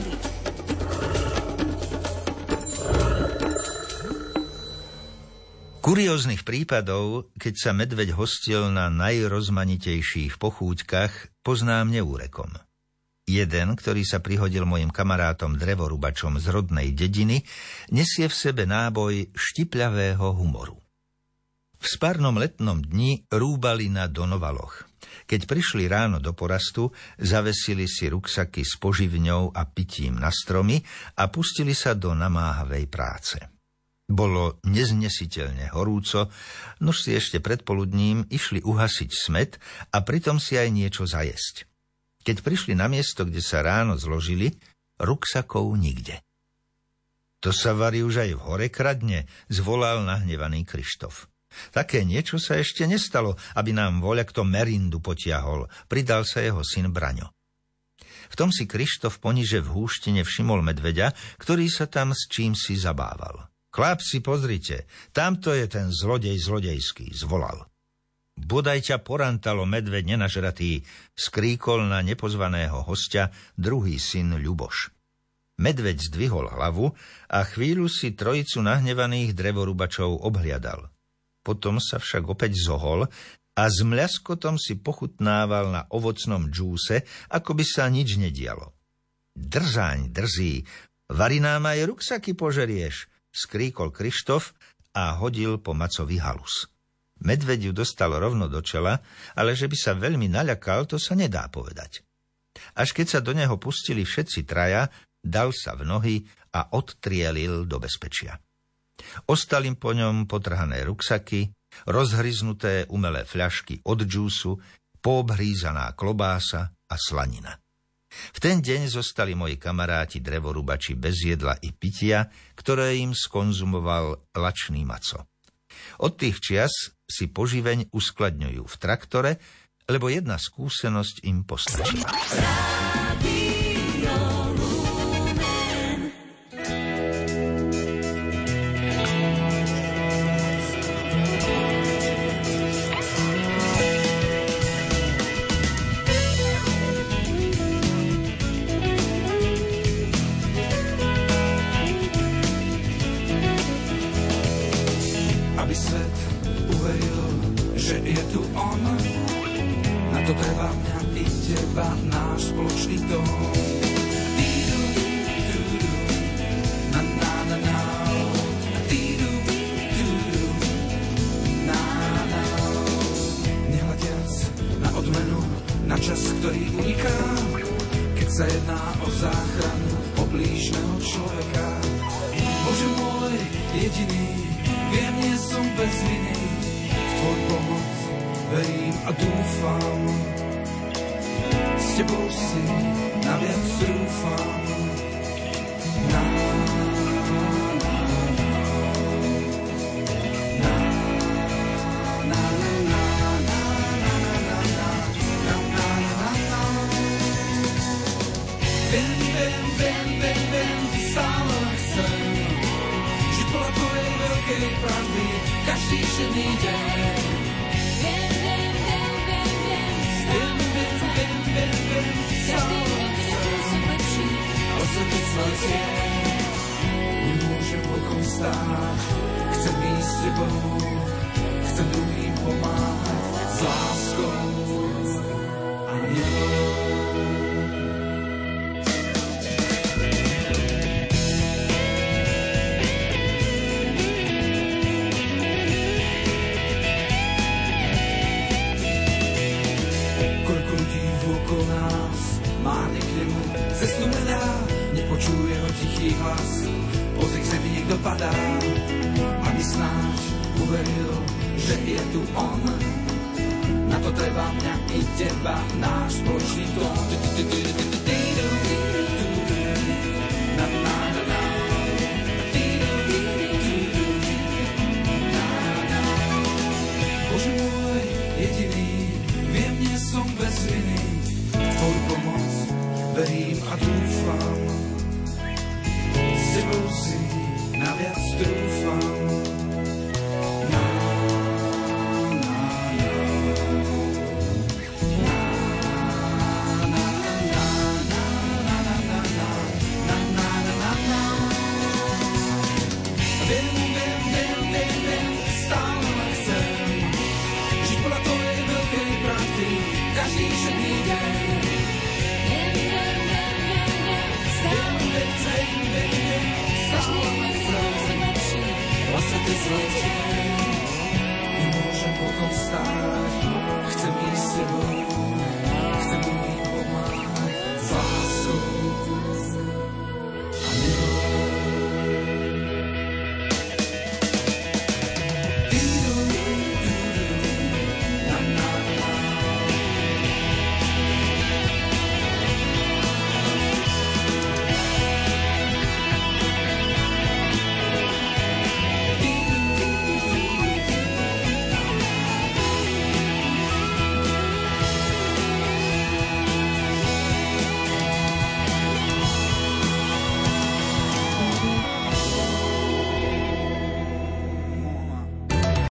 prírody. Kurióznych prípadov, keď sa medveď hostil na najrozmanitejších pochúťkach, poznám neúrekom. Jeden, ktorý sa prihodil mojim kamarátom drevorubačom z rodnej dediny, nesie v sebe náboj štipľavého humoru. V spárnom letnom dni rúbali na Donovaloch. Keď prišli ráno do porastu, zavesili si ruksaky s poživňou a pitím na stromy a pustili sa do namáhavej práce. Bolo neznesiteľne horúco, nož si ešte predpoludním išli uhasiť smet a pritom si aj niečo zajesť. Keď prišli na miesto, kde sa ráno zložili, ruksakov nikde. To sa varí už aj v hore kradne, zvolal nahnevaný Krištof. Také niečo sa ešte nestalo, aby nám voľa kto Merindu potiahol, pridal sa jeho syn Braňo. V tom si Krištof poniže v húštine všimol medveďa, ktorý sa tam s čím si zabával. Chlapci, pozrite, tamto je ten zlodej zlodejský, zvolal. Bodaj ťa porantalo medveď nenažratý, skríkol na nepozvaného hostia druhý syn Ľuboš. Medveď zdvihol hlavu a chvíľu si trojicu nahnevaných drevorubačov obhliadal. Potom sa však opäť zohol a s mľaskotom si pochutnával na ovocnom džúse, ako by sa nič nedialo. Držaň, drzí, vari nám aj ruksaky požerieš, skríkol Krištof a hodil po macovi halus. Medveď ju dostal rovno do čela, ale že by sa veľmi naľakal, to sa nedá povedať. Až keď sa do neho pustili všetci traja, dal sa v nohy a odtrielil do bezpečia. Ostali po ňom potrhané ruksaky, rozhryznuté umelé fľašky od džúsu, poobhrízaná klobása a slanina. V ten deň zostali moji kamaráti drevorubači bez jedla i pitia, ktoré im skonzumoval lačný maco. Od tých čias si poživeň uskladňujú v traktore, lebo jedna skúsenosť im postačila. Uveril, že je tu on. Na to treba mňa i teba, náš spoločný dom. na čas, ktorý uniká, keď sa jedná o záchranu oblížneho človeka. Bože môj, jediný, Viem, nie som bez viny, v tvoj pomoc verím a dúfam. S tebou si. Na, veľkej pravdy každý všedný deň. Viem, viem, viem, viem, viem, Viem, viem, viem, viem, viem, každý deň chcem som lepší. osvetiť svoj cieľ. Nemôžem bokom stáť, chcem ísť s tebou, márne k nemu cestu hľadá, nepočuje ho tichý hlas, pozri k zemi niekto padá, aby snáď uveril, že je tu on. Na to treba mňa i teba, náš spoločný tón. is what you.